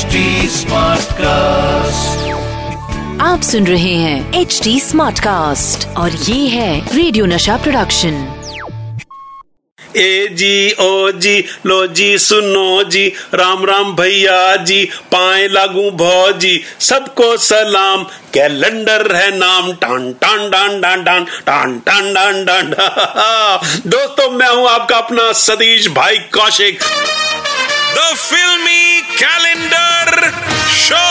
HD cast आप सुन रहे हैं एच डी स्मार्ट कास्ट और ये है रेडियो नशा प्रोडक्शन ए जी ओ जी लो जी सुनो जी राम राम भैया जी पाए लागू भौजी सबको सलाम। कैलेंडर है नाम टान टान डान डान डान टान टान डान डान। दोस्तों मैं हूँ आपका अपना सतीश भाई Kaushik. The filmi calendar show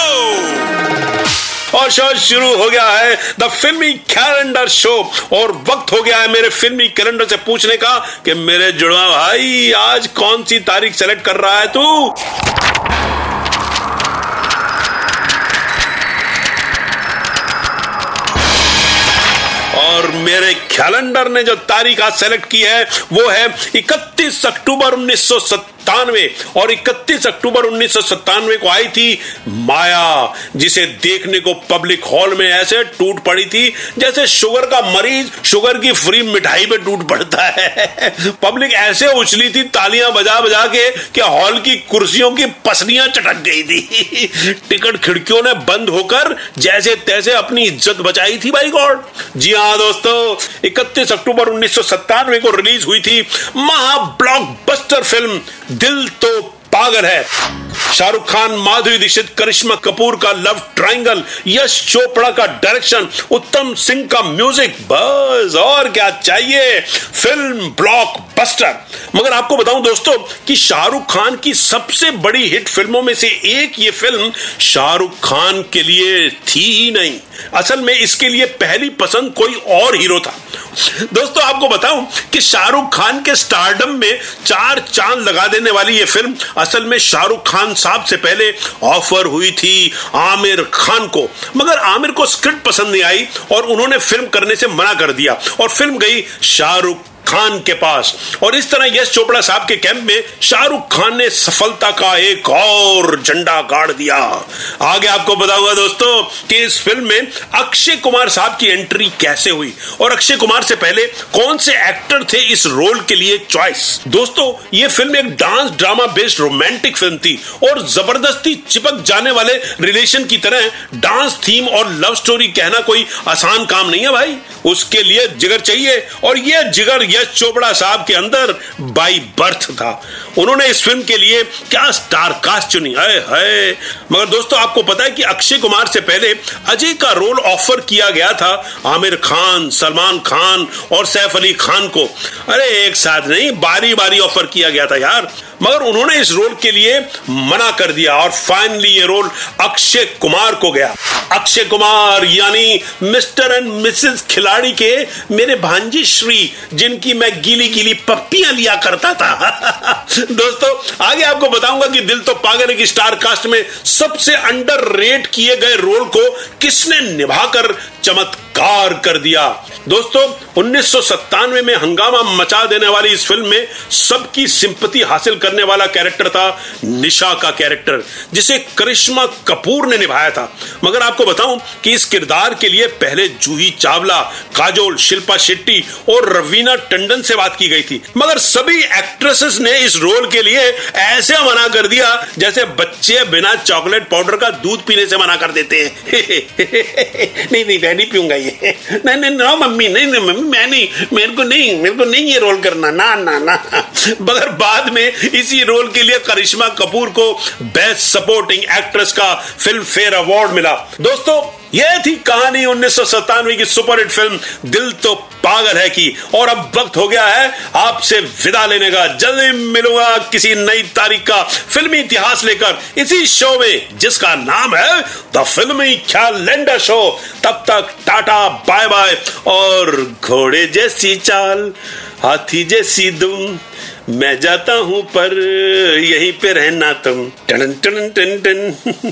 और शो शुरू हो गया है द फिल्मी कैलेंडर शो और वक्त हो गया है मेरे फिल्मी कैलेंडर से पूछने का कि मेरे जुड़वा भाई, आज कौन सी तारीख सेलेक्ट कर रहा है तू? और मेरे कैलेंडर ने जो तारीख आज सेलेक्ट की है, वो है 31 अक्टूबर उन्नीस और 31 अक्टूबर उन्नीस सौ सत्तानवे को आई थी माया, जिसे देखने को पब्लिक हॉल में ऐसे टूट पड़ी थी जैसे शुगर का मरीज़ शुगर की फ्री मिठाई पे टूट पड़ता है। पब्लिक ऐसे उछली थी, तालियाँ बजा बजा के, कि हॉल की कुर्सियों की पसलियाँ चटक गई थी। टिकट खिड़कियों ने बंद होकर जैसे तैसे अपनी इज़्ज़त बचाई थी, भाई गॉड। जी हाँ दोस्तों 31 अक्टूबर उन्नीस सौ सत्तानवे को रिलीज़ हुई थी महा ब्लॉकबस्टर फ़िल्म दिल तो पागल है। शाहरुख खान, माधुरी दीक्षित, करिश्मा कपूर का लव ट्रायंगल, यश चोपड़ा का डायरेक्शन, उत्तम सिंह का म्यूज़िक, बस और क्या चाहिए? फ़िल्म ब्लॉक बस्टर मगर आपको बताऊँ दोस्तों कि शाहरुख खान की सबसे बड़ी हिट फ़िल्मों में से एक ये फ़िल्म शाहरुख खान के लिए थी ही नहीं। असल में इसके लिए पहली पसंद कोई और हीरो था। दोस्तों, आपको बताऊँ कि शाहरुख खान के स्टारडम में चार चाँद लगा देने वाली ये फ़िल्म असल में शाहरुख खान साहब से पहले ऑफ़र हुई थी आमिर खान को। मगर आमिर को स्क्रिप्ट पसंद नहीं आई और उन्होंने फ़िल्म करने से मना कर दिया और फ़िल्म गई शाहरुख खान के पास। और इस तरह यश चोपड़ा साहब के कैंप में शाहरुख खान ने सफलता का एक और झंडा गाड़ दिया। आगे आपको बताऊँगा दोस्तों कि इस फ़िल्म में अक्षय कुमार साहब की एंट्री कैसे हुई? और अक्षय कुमार से पहले कौन से एक्टर थे इस रोल के लिए चॉइस दोस्तों, ये फ़िल्म एक dance drama based romantic film थी और ज़बरदस्ती चिपक जाने वाले रिलेशन की तरह डांस थीम और लव स्टोरी कहना कोई आसान काम नहीं है भाई। उसके लिए जिगर चाहिए और यह जिगर यश चोपड़ा साहब के अंदर बाई बर्थ था। उन्होंने इस फ़िल्म के लिए क्या स्टार कास्ट चुनी? है, है मगर दोस्तों आपको पता है कि अक्षय कुमार से पहले अजय का रोल ऑफ़र किया गया था आमिर खान सलमान खान और सैफ अली खान को। अरे एक साथ नहीं बारी बारी ऑफ़र किया गया था यार। मगर उन्होंने इस रोल के लिए मना कर दिया और फाइनली ये रोल अक्षय कुमार को गया। अक्षय कुमार यानी मिस्टर एंड मिसेस खिलाड़ी के मेरे भांजी श्री जिनकी मैं गीली गीली पप्पियाँ लिया करता था। दोस्तों, आगे आपको बताऊँगा कि दिल तो पागल की स्टार कास्ट में सबसे अंडर रेट किए गए रोल को किसने निभाकर चमत्कार कर दिया। दोस्तों, उन्नीस सौ सत्तानवे में हंगामा मचा देने वाली इस फ़िल्म में सबकी सिंपति हासिल करने वाला कैरेक्टर था निशा का कैरेक्टर, जिसे करिश्मा कपूर ने निभाया था। मगर आपको बताऊँ कि इस किरदार के लिए पहले जूही चावला, काजोल, शिल्पा शेट्टी और रवीना टंडन से बात की गई थी। मगर सभी एक्ट्रेसेस ने इस रोल के लिए ऐसे मना कर दिया, जैसे बच्चे बिना चॉकलेट पाउडर का दूध पीने से मना कर देते हैं। नहीं नहीं, मैं नहीं पीऊँगा ये। नहीं नहीं, नो, मम्मी, नहीं नहीं, मम्मी, मैं नहीं, मेरे को नहीं, मेरे को नहीं ये रोल करना, ना ना ना, मगर बाद में इसी रोल के लिए करिश्मा कपूर को बेस्ट सपोर्टिंग एक्ट्रेस का फ़िल्म फेयर अवार्ड मिला। दोस्तों यह थी कहानी उन्नीस सौ सत्तानवे की सुपरहिट फ़िल्म दिल तो पागल है की। और अब वक्त हो गया है आपसे विदा लेने का। जल्दी मिलूँगा किसी नई तारीख का फिल्मी इतिहास लेकर इसी शो में, जिसका नाम है द फिल्मी कैलेंडर शो। तब तक टाटा बाय बाय और घोड़े जैसी चाल, हाथी जैसी दुम मैं जाता हूँ पर यहीं पे रहना तुम। Ton ton ton ton